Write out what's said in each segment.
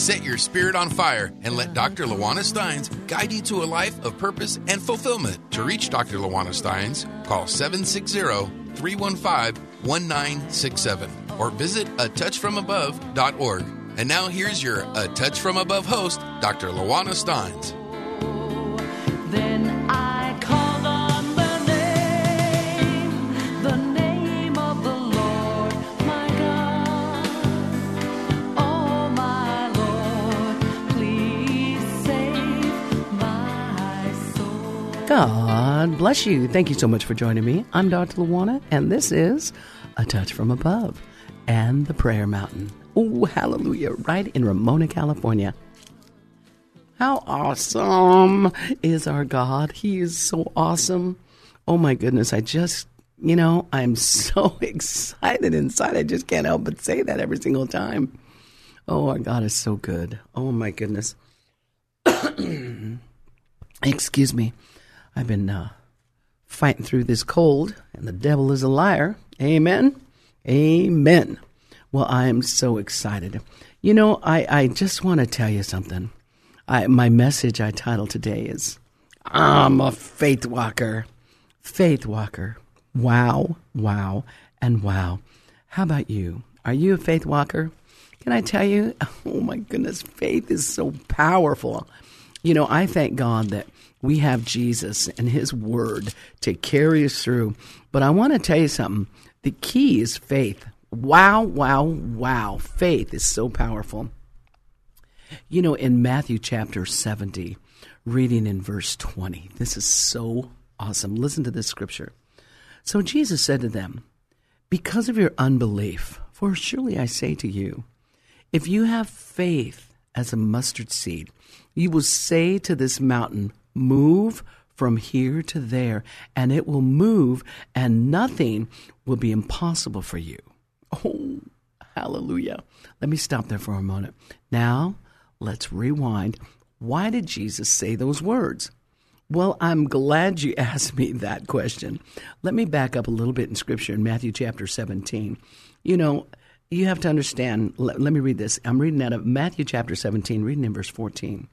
Set your spirit on fire and let Dr. Luana Steins guide you to a life of purpose and fulfillment. To reach Dr. Luana Steins, call 760 315 1967 or visit atouchfromabove.org. And now here's your A Touch From Above host, Dr. Luana Steins. Then bless you. Thank you so much for joining me. I'm Dr. Luana, and this is A Touch from Above and the Prayer Mountain. Oh, hallelujah, right in Ramona, California. How awesome is our God? He is so awesome. Oh my goodness, I just, you know, I'm so excited inside. I just can't help but say that every single time. Oh, our God is so good. Oh my goodness. Excuse me. I've been uh, fighting through this cold, and the devil is a liar. Amen. Amen. Well, I am so excited. You know, I, I just want to tell you something. I, my message I titled today is I'm a faith walker. Faith walker. Wow, wow, and wow. How about you? Are you a faith walker? Can I tell you? Oh my goodness, faith is so powerful. You know, I thank God that we have Jesus and His Word to carry us through. But I want to tell you something. The key is faith. Wow, wow, wow. Faith is so powerful. You know, in Matthew chapter 70, reading in verse 20, this is so awesome. Listen to this scripture. So Jesus said to them, Because of your unbelief, for surely I say to you, if you have faith as a mustard seed, you will say to this mountain, Move from here to there, and it will move, and nothing will be impossible for you. Oh, hallelujah. Let me stop there for a moment. Now, let's rewind. Why did Jesus say those words? Well, I'm glad you asked me that question. Let me back up a little bit in Scripture in Matthew chapter 17. You know, you have to understand. Let, let me read this. I'm reading out of Matthew chapter 17, reading in verse 14.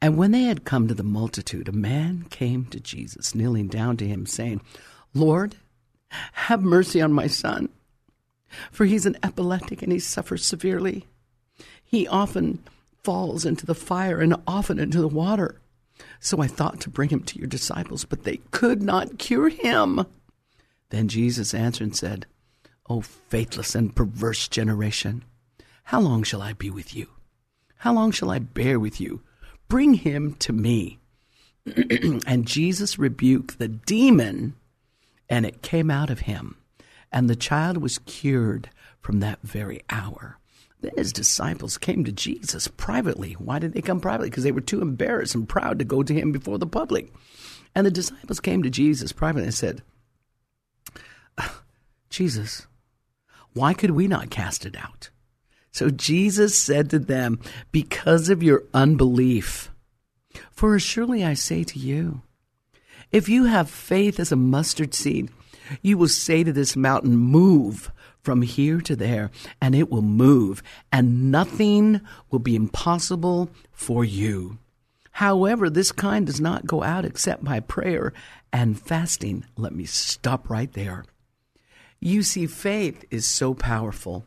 And when they had come to the multitude, a man came to Jesus, kneeling down to him, saying, Lord, have mercy on my son, for he's an epileptic and he suffers severely. He often falls into the fire and often into the water. So I thought to bring him to your disciples, but they could not cure him. Then Jesus answered and said, O faithless and perverse generation, how long shall I be with you? How long shall I bear with you? Bring him to me. and Jesus rebuked the demon, and it came out of him. And the child was cured from that very hour. Then his disciples came to Jesus privately. Why did they come privately? Because they were too embarrassed and proud to go to him before the public. And the disciples came to Jesus privately and said, ah, Jesus, why could we not cast it out? So Jesus said to them, Because of your unbelief. For surely I say to you, if you have faith as a mustard seed, you will say to this mountain, Move from here to there, and it will move, and nothing will be impossible for you. However, this kind does not go out except by prayer and fasting. Let me stop right there. You see, faith is so powerful.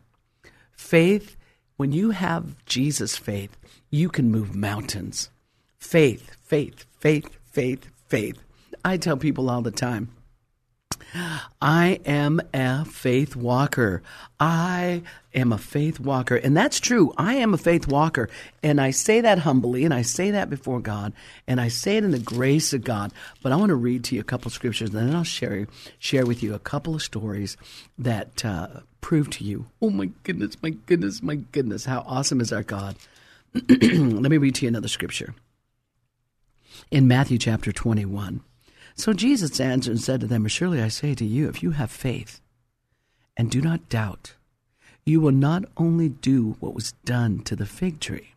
Faith, when you have Jesus' faith, you can move mountains. Faith, faith, faith, faith, faith. I tell people all the time, I am a faith walker. I am a faith walker. And that's true. I am a faith walker. And I say that humbly and I say that before God and I say it in the grace of God. But I want to read to you a couple of scriptures and then I'll share, share with you a couple of stories that uh, prove to you. Oh my goodness, my goodness, my goodness, how awesome is our God. Let me read to you another scripture. In Matthew chapter 21. So Jesus answered and said to them, Surely I say to you, if you have faith and do not doubt, you will not only do what was done to the fig tree,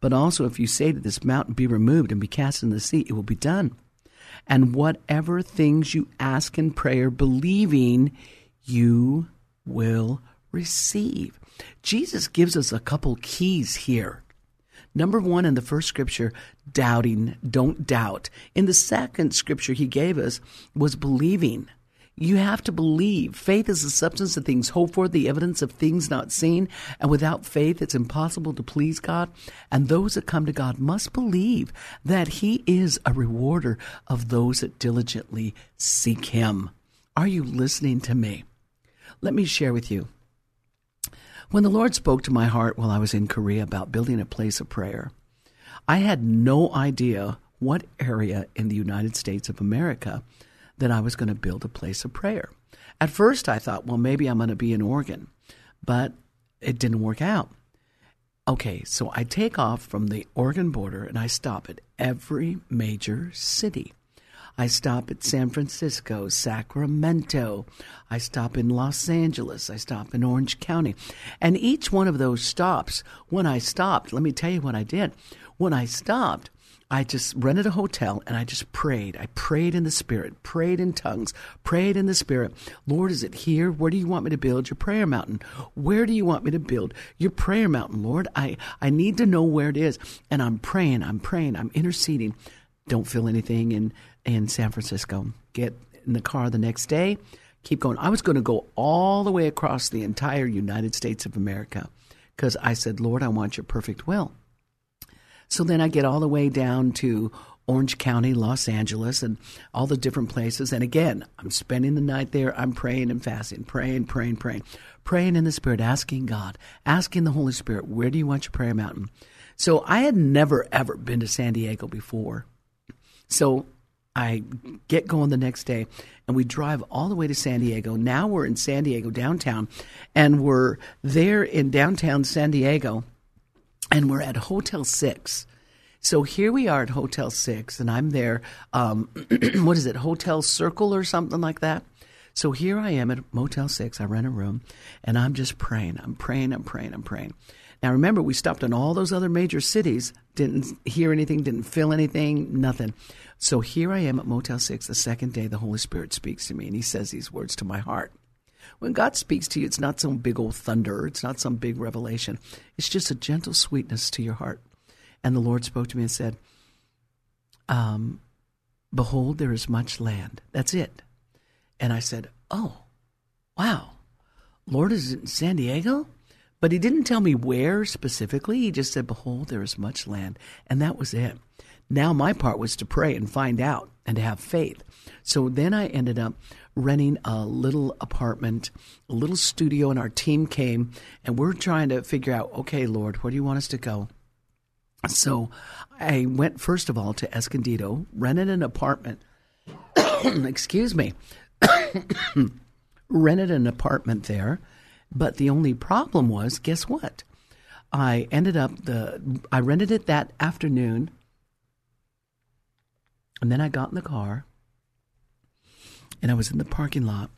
but also if you say to this mountain, Be removed and be cast in the sea, it will be done. And whatever things you ask in prayer, believing, you will receive. Jesus gives us a couple keys here. Number one, in the first scripture, doubting, don't doubt. In the second scripture he gave us was believing. You have to believe. Faith is the substance of things hoped for, the evidence of things not seen. And without faith, it's impossible to please God. And those that come to God must believe that He is a rewarder of those that diligently seek Him. Are you listening to me? Let me share with you. When the Lord spoke to my heart while I was in Korea about building a place of prayer, I had no idea what area in the United States of America that I was going to build a place of prayer. At first, I thought, well, maybe I'm going to be in Oregon, but it didn't work out. Okay, so I take off from the Oregon border and I stop at every major city. I stop at San Francisco, Sacramento. I stop in Los Angeles. I stop in Orange County. And each one of those stops, when I stopped, let me tell you what I did. When I stopped, I just rented a hotel and I just prayed. I prayed in the Spirit, prayed in tongues, prayed in the Spirit. Lord, is it here? Where do you want me to build your prayer mountain? Where do you want me to build your prayer mountain, Lord? I, I need to know where it is. And I'm praying, I'm praying, I'm interceding. Don't feel anything in, in San Francisco. Get in the car the next day, keep going. I was going to go all the way across the entire United States of America because I said, Lord, I want your perfect will. So then I get all the way down to Orange County, Los Angeles, and all the different places. And again, I'm spending the night there. I'm praying and fasting, praying, praying, praying, praying in the Spirit, asking God, asking the Holy Spirit, where do you want your prayer mountain? So I had never, ever been to San Diego before. So I get going the next day and we drive all the way to San Diego. Now we're in San Diego downtown and we're there in downtown San Diego and we're at Hotel Six. So here we are at Hotel Six, and I'm there. Um, what is it, Hotel Circle or something like that? So here I am at Motel Six. I rent a room, and I'm just praying. I'm praying. I'm praying. I'm praying. Now remember, we stopped in all those other major cities. Didn't hear anything. Didn't feel anything. Nothing. So here I am at Motel Six. The second day, the Holy Spirit speaks to me, and He says these words to my heart. When God speaks to you, it's not some big old thunder, it's not some big revelation. It's just a gentle sweetness to your heart. And the Lord spoke to me and said, um, Behold, there is much land. That's it. And I said, Oh, wow. Lord is in San Diego? But he didn't tell me where specifically. He just said, Behold, there is much land. And that was it. Now my part was to pray and find out and to have faith. So then I ended up renting a little apartment, a little studio, and our team came and we're trying to figure out, okay, Lord, where do you want us to go? So I went first of all to Escondido, rented an apartment. Excuse me. rented an apartment there, but the only problem was, guess what? I ended up the I rented it that afternoon. And then I got in the car and I was in the parking lot.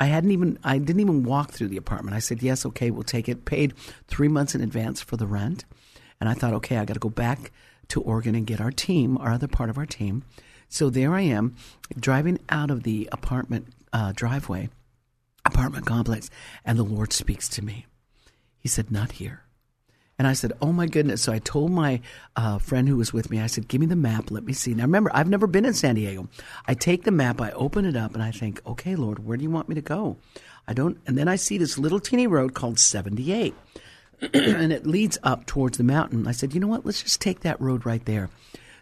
I hadn't even I didn't even walk through the apartment. I said, "Yes, okay, we'll take it." Paid 3 months in advance for the rent. And I thought, "Okay, I got to go back to Oregon and get our team, our other part of our team." So there I am driving out of the apartment uh, driveway, apartment complex, and the Lord speaks to me. He said, "Not here." And I said, Oh my goodness. So I told my uh, friend who was with me, I said, Give me the map. Let me see. Now remember, I've never been in San Diego. I take the map, I open it up, and I think, Okay, Lord, where do you want me to go? I don't. And then I see this little teeny road called 78. and it leads up towards the mountain. I said, You know what? Let's just take that road right there.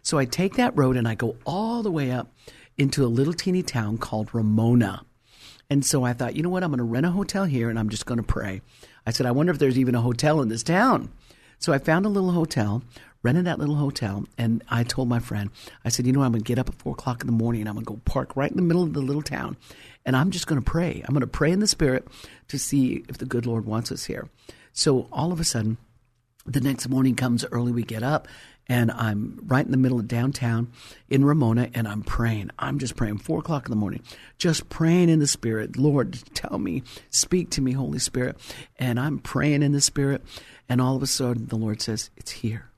So I take that road and I go all the way up into a little teeny town called Ramona. And so I thought, you know what? I'm going to rent a hotel here and I'm just going to pray. I said, I wonder if there's even a hotel in this town. So I found a little hotel, rented that little hotel, and I told my friend, I said, you know, I'm going to get up at four o'clock in the morning, and I'm going to go park right in the middle of the little town, and I'm just going to pray. I'm going to pray in the spirit to see if the good Lord wants us here. So all of a sudden, the next morning comes early, we get up, and I'm right in the middle of downtown in Ramona, and I'm praying. I'm just praying, four o'clock in the morning, just praying in the Spirit. Lord, tell me, speak to me, Holy Spirit. And I'm praying in the Spirit, and all of a sudden, the Lord says, It's here.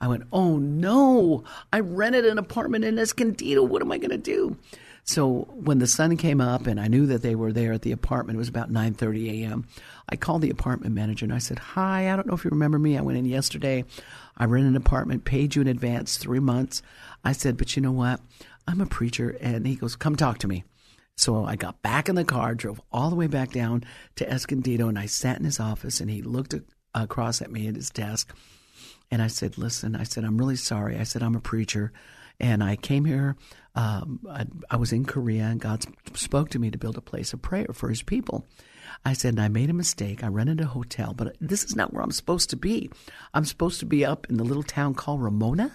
I went, oh no, I rented an apartment in Escondido. What am I going to do? So when the sun came up and I knew that they were there at the apartment, it was about 9:30 a.m. I called the apartment manager and I said, "Hi, I don't know if you remember me. I went in yesterday. I rented an apartment, paid you in advance 3 months." I said, "But you know what? I'm a preacher." And he goes, "Come talk to me." So I got back in the car, drove all the way back down to Escondido, and I sat in his office and he looked across at me at his desk and I said, Listen, I said, I'm really sorry. I said, I'm a preacher. And I came here, um, I, I was in Korea, and God spoke to me to build a place of prayer for his people. I said, I made a mistake. I rented a hotel, but this is not where I'm supposed to be. I'm supposed to be up in the little town called Ramona.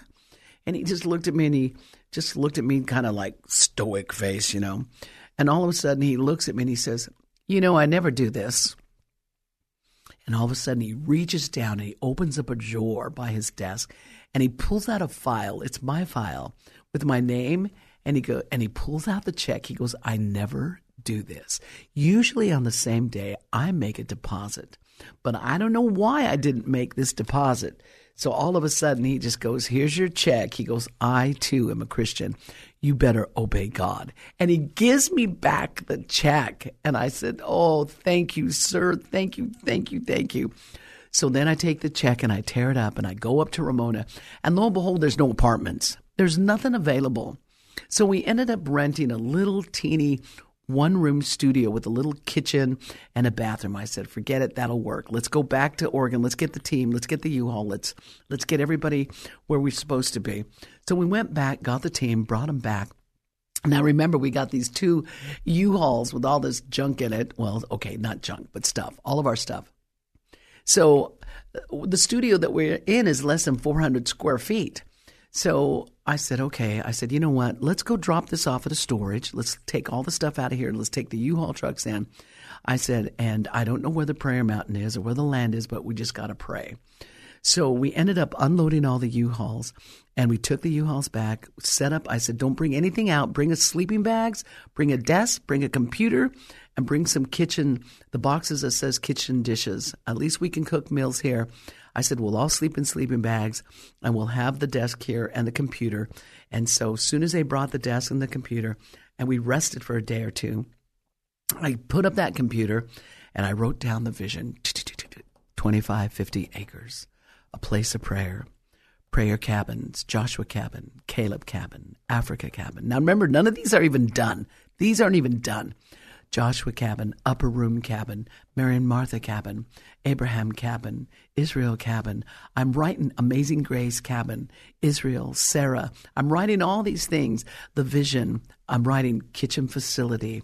And he just looked at me and he just looked at me kind of like stoic face, you know. And all of a sudden he looks at me and he says, You know, I never do this. And all of a sudden, he reaches down and he opens up a drawer by his desk, and he pulls out a file. It's my file with my name, and he go and he pulls out the check. He goes, "I never do this. Usually on the same day, I make a deposit, but I don't know why I didn't make this deposit." So all of a sudden, he just goes, Here's your check. He goes, I too am a Christian. You better obey God. And he gives me back the check. And I said, Oh, thank you, sir. Thank you, thank you, thank you. So then I take the check and I tear it up and I go up to Ramona. And lo and behold, there's no apartments, there's nothing available. So we ended up renting a little teeny one room studio with a little kitchen and a bathroom. I said, forget it, that'll work. Let's go back to Oregon. Let's get the team. Let's get the U-Haul. Let's let's get everybody where we're supposed to be. So we went back, got the team, brought them back. Now remember, we got these two U-Hauls with all this junk in it. Well, okay, not junk, but stuff. All of our stuff. So uh, the studio that we're in is less than 400 square feet. So I said, okay. I said, you know what? Let's go drop this off at a storage. Let's take all the stuff out of here. And let's take the U-Haul trucks in. I said, and I don't know where the prayer mountain is or where the land is, but we just got to pray. So we ended up unloading all the U-Hauls and we took the U-Hauls back, set up. I said, don't bring anything out. Bring us sleeping bags, bring a desk, bring a computer, and bring some kitchen, the boxes that says kitchen dishes. At least we can cook meals here. I said, we'll all sleep in sleeping bags and we'll have the desk here and the computer. And so as soon as they brought the desk and the computer and we rested for a day or two, I put up that computer and I wrote down the vision 25, 50 acres, a place of prayer, prayer cabins, Joshua cabin, Caleb cabin, Africa cabin. Now remember, none of these are even done. These aren't even done. Joshua cabin, upper room cabin, Mary and Martha cabin, Abraham cabin, Israel cabin. I'm writing Amazing Grace cabin, Israel, Sarah. I'm writing all these things. The vision. I'm writing kitchen facility,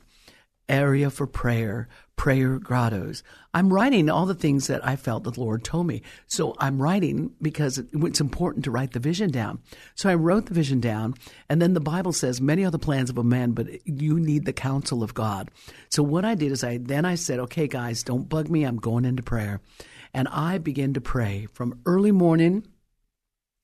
area for prayer, prayer grottos. I'm writing all the things that I felt the Lord told me. So I'm writing because it's important to write the vision down. So I wrote the vision down, and then the Bible says, "Many are the plans of a man, but you need the counsel of God." So what I did is I then I said, "Okay, guys, don't bug me. I'm going into prayer," and I began to pray from early morning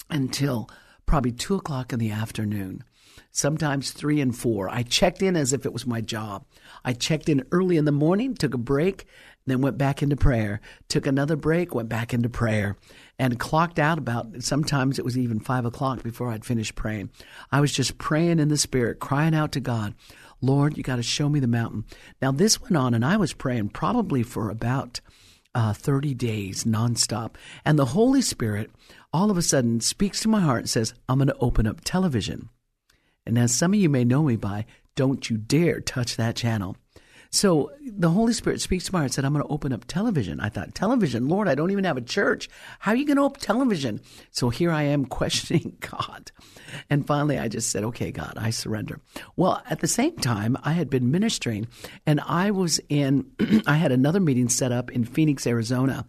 until probably two o'clock in the afternoon sometimes three and four. I checked in as if it was my job. I checked in early in the morning, took a break, then went back into prayer. Took another break, went back into prayer, and clocked out about sometimes it was even five o'clock before I'd finished praying. I was just praying in the spirit, crying out to God. Lord, you got to show me the mountain. Now, this went on, and I was praying probably for about uh, 30 days nonstop. And the Holy Spirit all of a sudden speaks to my heart and says, I'm going to open up television. And as some of you may know me by, don't you dare touch that channel. So the Holy Spirit speaks to my heart and said, I'm going to open up television. I thought, television? Lord, I don't even have a church. How are you going to open television? So here I am questioning God. And finally, I just said, okay, God, I surrender. Well, at the same time, I had been ministering and I was in, I had another meeting set up in Phoenix, Arizona.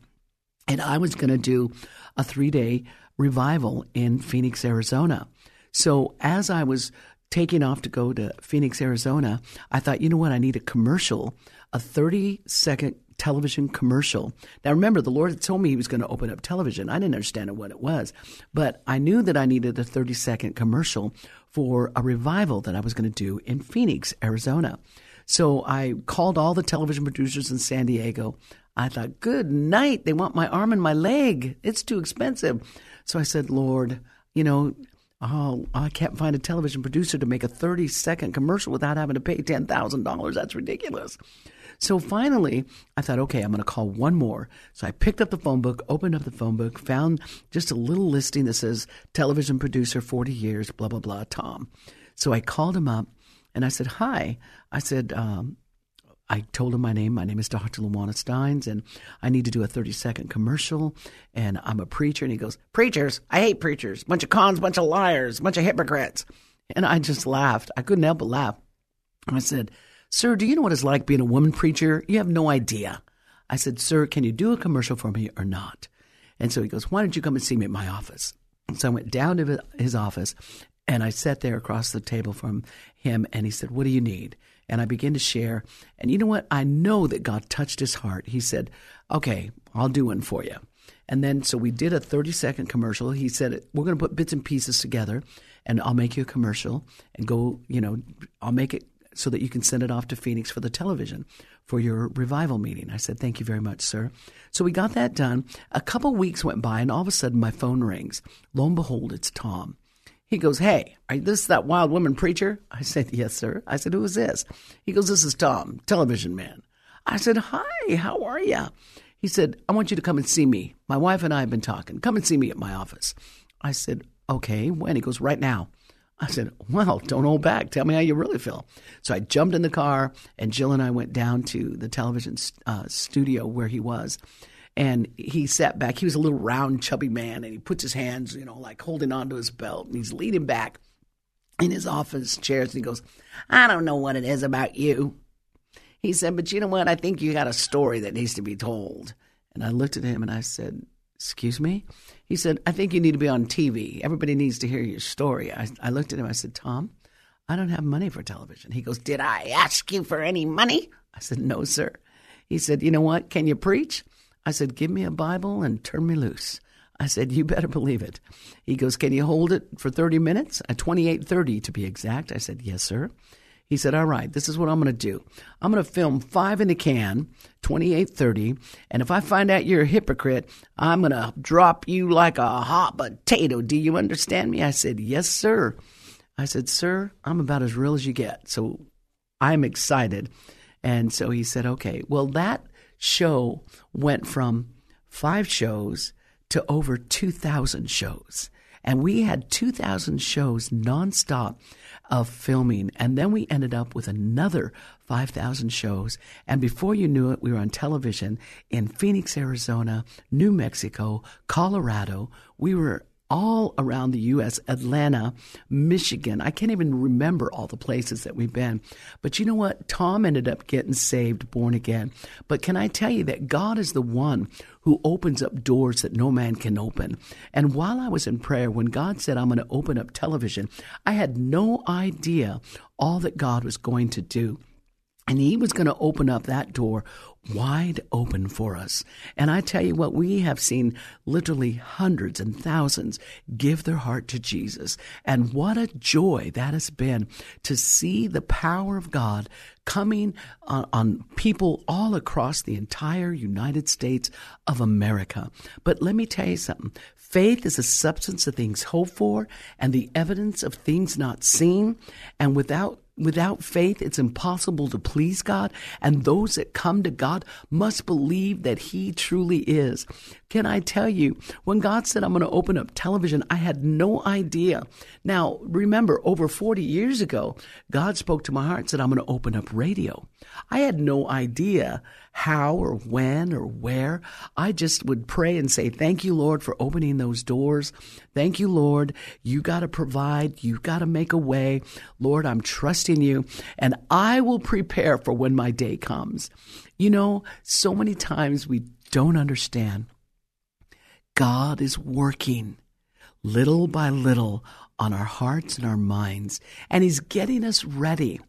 And I was going to do a three day revival in Phoenix, Arizona. So as I was taking off to go to Phoenix, Arizona, I thought, you know what? I need a commercial, a 30 second television commercial. Now, remember, the Lord had told me He was going to open up television. I didn't understand what it was, but I knew that I needed a 30 second commercial for a revival that I was going to do in Phoenix, Arizona. So I called all the television producers in San Diego. I thought, good night. They want my arm and my leg. It's too expensive. So I said, Lord, you know, oh, I can't find a television producer to make a 30 second commercial without having to pay $10,000. That's ridiculous. So finally, I thought, okay, I'm going to call one more. So I picked up the phone book, opened up the phone book, found just a little listing that says television producer, 40 years, blah, blah, blah, Tom. So I called him up and I said, hi. I said, um, I told him my name. My name is Dr. Luana Steins, and I need to do a 30 second commercial. And I'm a preacher. And he goes, Preachers? I hate preachers. Bunch of cons, bunch of liars, bunch of hypocrites. And I just laughed. I couldn't help but laugh. And I said, Sir, do you know what it's like being a woman preacher? You have no idea. I said, Sir, can you do a commercial for me or not? And so he goes, Why don't you come and see me at my office? So I went down to his office and I sat there across the table from him and he said, What do you need? And I began to share. And you know what? I know that God touched his heart. He said, Okay, I'll do one for you. And then, so we did a 30 second commercial. He said, We're going to put bits and pieces together and I'll make you a commercial and go, you know, I'll make it so that you can send it off to Phoenix for the television for your revival meeting. I said, Thank you very much, sir. So we got that done. A couple weeks went by, and all of a sudden my phone rings. Lo and behold, it's Tom. He goes, Hey, are this that wild woman preacher? I said, Yes, sir. I said, Who is this? He goes, This is Tom, television man. I said, Hi, how are you? He said, I want you to come and see me. My wife and I have been talking. Come and see me at my office. I said, Okay, when? He goes, Right now. I said, Well, don't hold back. Tell me how you really feel. So I jumped in the car, and Jill and I went down to the television uh, studio where he was. And he sat back. He was a little round, chubby man, and he puts his hands, you know, like holding onto his belt, and he's leaning back in his office chairs, and he goes, I don't know what it is about you. He said, But you know what? I think you got a story that needs to be told. And I looked at him and I said, Excuse me? He said, I think you need to be on TV. Everybody needs to hear your story. I, I looked at him. I said, Tom, I don't have money for television. He goes, Did I ask you for any money? I said, No, sir. He said, You know what? Can you preach? I said, Give me a Bible and turn me loose. I said, You better believe it. He goes, Can you hold it for 30 minutes? At 28.30 to be exact. I said, Yes, sir. He said, All right, this is what I'm going to do. I'm going to film five in the can, 2830. And if I find out you're a hypocrite, I'm going to drop you like a hot potato. Do you understand me? I said, Yes, sir. I said, Sir, I'm about as real as you get. So I'm excited. And so he said, Okay. Well, that show went from five shows to over 2,000 shows. And we had 2,000 shows nonstop of filming. And then we ended up with another 5,000 shows. And before you knew it, we were on television in Phoenix, Arizona, New Mexico, Colorado. We were all around the U.S., Atlanta, Michigan. I can't even remember all the places that we've been. But you know what? Tom ended up getting saved, born again. But can I tell you that God is the one who opens up doors that no man can open? And while I was in prayer, when God said, I'm going to open up television, I had no idea all that God was going to do. And he was going to open up that door wide open for us. And I tell you what, we have seen literally hundreds and thousands give their heart to Jesus. And what a joy that has been to see the power of God coming on, on, people all across the entire United States of America. But let me tell you something. Faith is the substance of things hoped for and the evidence of things not seen. And without Without faith, it's impossible to please God, and those that come to God must believe that He truly is. Can I tell you, when God said, I'm going to open up television, I had no idea. Now, remember, over 40 years ago, God spoke to my heart and said, I'm going to open up radio. I had no idea how or when or where. I just would pray and say, Thank you, Lord, for opening those doors. Thank you, Lord. You got to provide. You got to make a way. Lord, I'm trusting you and I will prepare for when my day comes. You know, so many times we don't understand. God is working. little by little on our hearts and our minds, and He's getting us ready.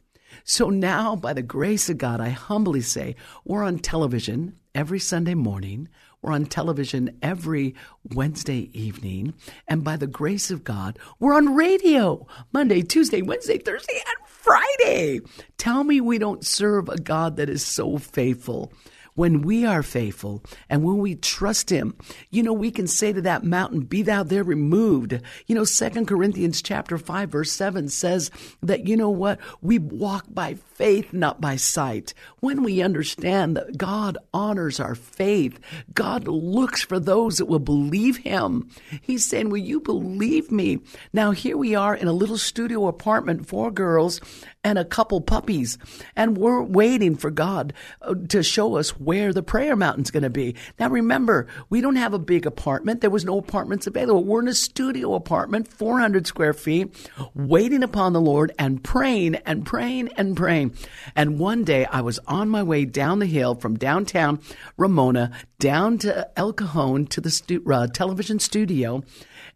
So now, by the grace of God, I humbly say, we're on television every Sunday morning. We're on television every Wednesday evening. And by the grace of God, we're on radio Monday, Tuesday, Wednesday, Thursday, and Friday. Tell me we don't serve a God that is so faithful when we are faithful and when we trust him you know we can say to that mountain be thou there removed. You know Second corinthians chapter 5 verse 7 says that you know what? We walk by faith not by sight. When we understand that god honors our faith god looks for those that will believe him. He's saying will you believe me? Now here we are in a little studio apartment four girls and a couple puppies and we're waiting for god uh, to show us where the prayer mountain's going to be. Now remember, we don't have a big apartment. There was no apartments available. We're in a studio apartment, 400 square feet, waiting upon the Lord and praying and praying and praying. And one day I was on my way down the hill from downtown Ramona down to El Cajon to the stu- uh, television studio.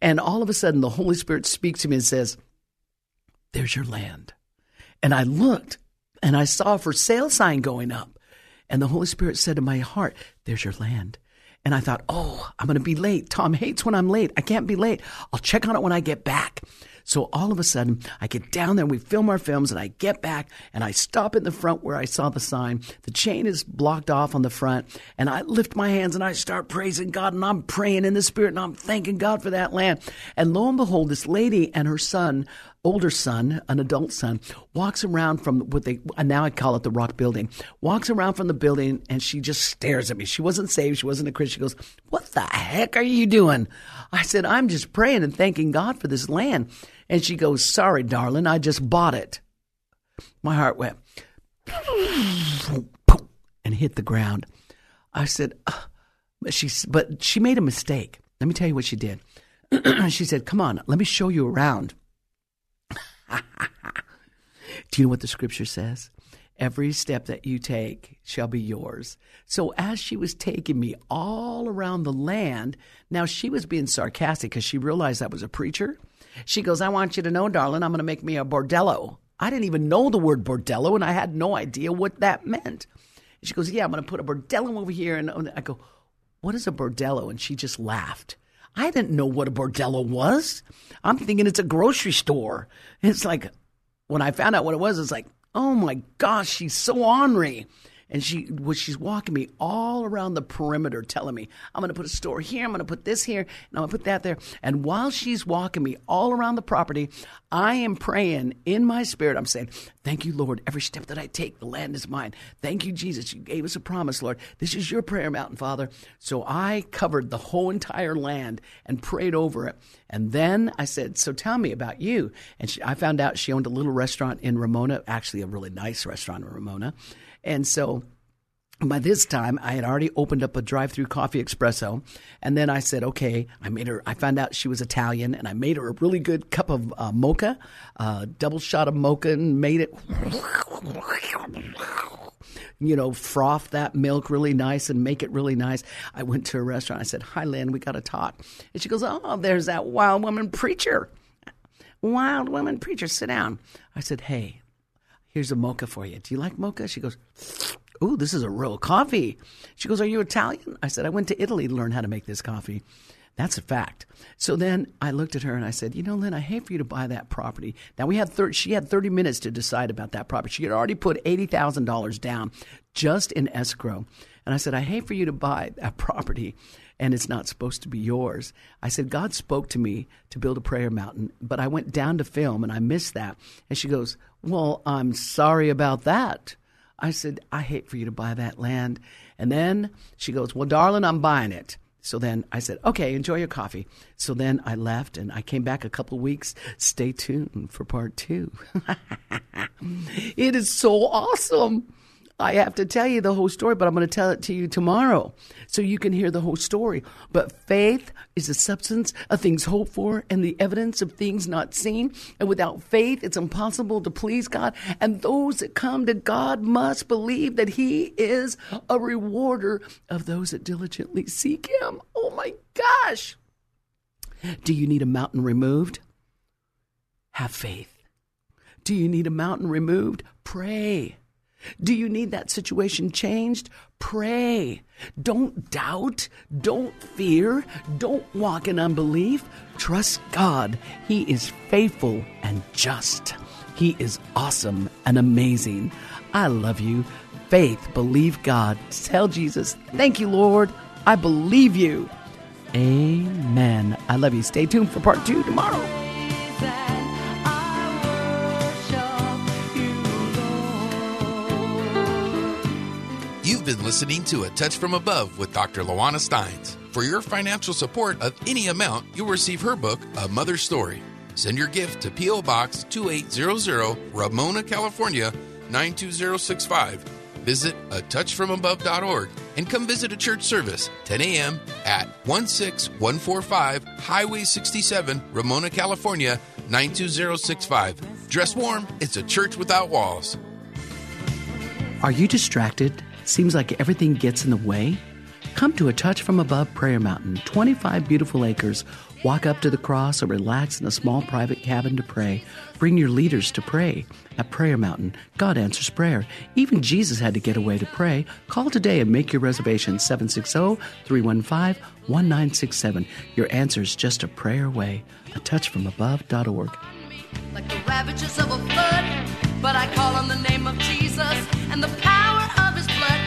And all of a sudden the Holy Spirit speaks to me and says, there's your land. And I looked and I saw a for sale sign going up. And the Holy Spirit said to my heart, There's your land. And I thought, Oh, I'm going to be late. Tom hates when I'm late. I can't be late. I'll check on it when I get back. So all of a sudden, I get down there, and we film our films, and I get back and I stop in the front where I saw the sign. The chain is blocked off on the front, and I lift my hands and I start praising God, and I'm praying in the Spirit, and I'm thanking God for that land. And lo and behold, this lady and her son, older son, an adult son, walks around from what they now I call it the rock building. Walks around from the building and she just stares at me. She wasn't saved, she wasn't a Christian. She goes, "What the heck are you doing?" I said, "I'm just praying and thanking God for this land." And she goes, "Sorry, darling, I just bought it." My heart went and hit the ground. I said, "Ugh." she but she made a mistake. Let me tell you what she did. she said, "Come on, let me show you around." Do you know what the scripture says? Every step that you take shall be yours. So as she was taking me all around the land, now she was being sarcastic because she realized I was a preacher. She goes, I want you to know, darling, I'm going to make me a bordello. I didn't even know the word bordello and I had no idea what that meant. She goes, Yeah, I'm going to put a bordello over here. And I go, What is a bordello? And she just laughed. I didn't know what a bordello was. I'm thinking it's a grocery store. It's like, when I found out what it was, it's like, oh my gosh, she's so ornery. And she was she's walking me all around the perimeter, telling me, I'm gonna put a store here, I'm gonna put this here, and I'm gonna put that there. And while she's walking me all around the property, I am praying in my spirit. I'm saying, Thank you, Lord. Every step that I take, the land is mine. Thank you, Jesus. You gave us a promise, Lord. This is your prayer mountain, Father. So I covered the whole entire land and prayed over it. And then I said, So tell me about you. And she, I found out she owned a little restaurant in Ramona, actually, a really nice restaurant in Ramona. And so by this time, I had already opened up a drive-through coffee espresso, and then I said, "Okay." I made her. I found out she was Italian, and I made her a really good cup of uh, mocha, uh, double shot of mocha, and made it. You know, froth that milk really nice and make it really nice. I went to a restaurant. I said, "Hi, Lynn, we got to talk." And she goes, "Oh, there's that wild woman preacher." Wild woman preacher, sit down. I said, "Hey, here's a mocha for you. Do you like mocha? She goes, Ooh, this is a real coffee. She goes, Are you Italian? I said, I went to Italy to learn how to make this coffee. That's a fact. So then I looked at her and I said, You know, Lynn, I hate for you to buy that property. Now we had 30, she had 30 minutes to decide about that property. She had already put $80,000 down just in escrow. And I said, I hate for you to buy that property and it's not supposed to be yours. I said, God spoke to me to build a prayer mountain, but I went down to film and I missed that. And she goes, Well, I'm sorry about that. I said, I hate for you to buy that land. And then she goes, Well, darling, I'm buying it. So then I said, okay, enjoy your coffee. So then I left and I came back a couple weeks. Stay tuned for part two. it is so awesome. I have to tell you the whole story, but I'm going to tell it to you tomorrow so you can hear the whole story. But faith is the substance of things hoped for and the evidence of things not seen. And without faith, it's impossible to please God. And those that come to God must believe that He is a rewarder of those that diligently seek Him. Oh my gosh. Do you need a mountain removed? Have faith. Do you need a mountain removed? Pray. Do you need that situation changed? Pray. Don't doubt. Don't fear. Don't walk in unbelief. Trust God. He is faithful and just. He is awesome and amazing. I love you. Faith, believe God. Tell Jesus, thank you, Lord. I believe you. Amen. I love you. Stay tuned for part two tomorrow. Listening to A Touch from Above with Dr. Luana Steins. For your financial support of any amount, you'll receive her book, A Mother's Story. Send your gift to P.O. Box 2800, Ramona, California 92065. Visit a touchfromabove.org and come visit a church service 10 a.m. at 16145 Highway 67, Ramona, California 92065. Dress warm, it's a church without walls. Are you distracted? Seems like everything gets in the way? Come to a Touch from Above Prayer Mountain, 25 beautiful acres. Walk up to the cross or relax in a small private cabin to pray. Bring your leaders to pray. At Prayer Mountain, God answers prayer. Even Jesus had to get away to pray. Call today and make your reservation 760 315 1967. Your answer is just a prayer away. A touchfromabove.org. like the ravages of a flood. But I call on the name of Jesus and the power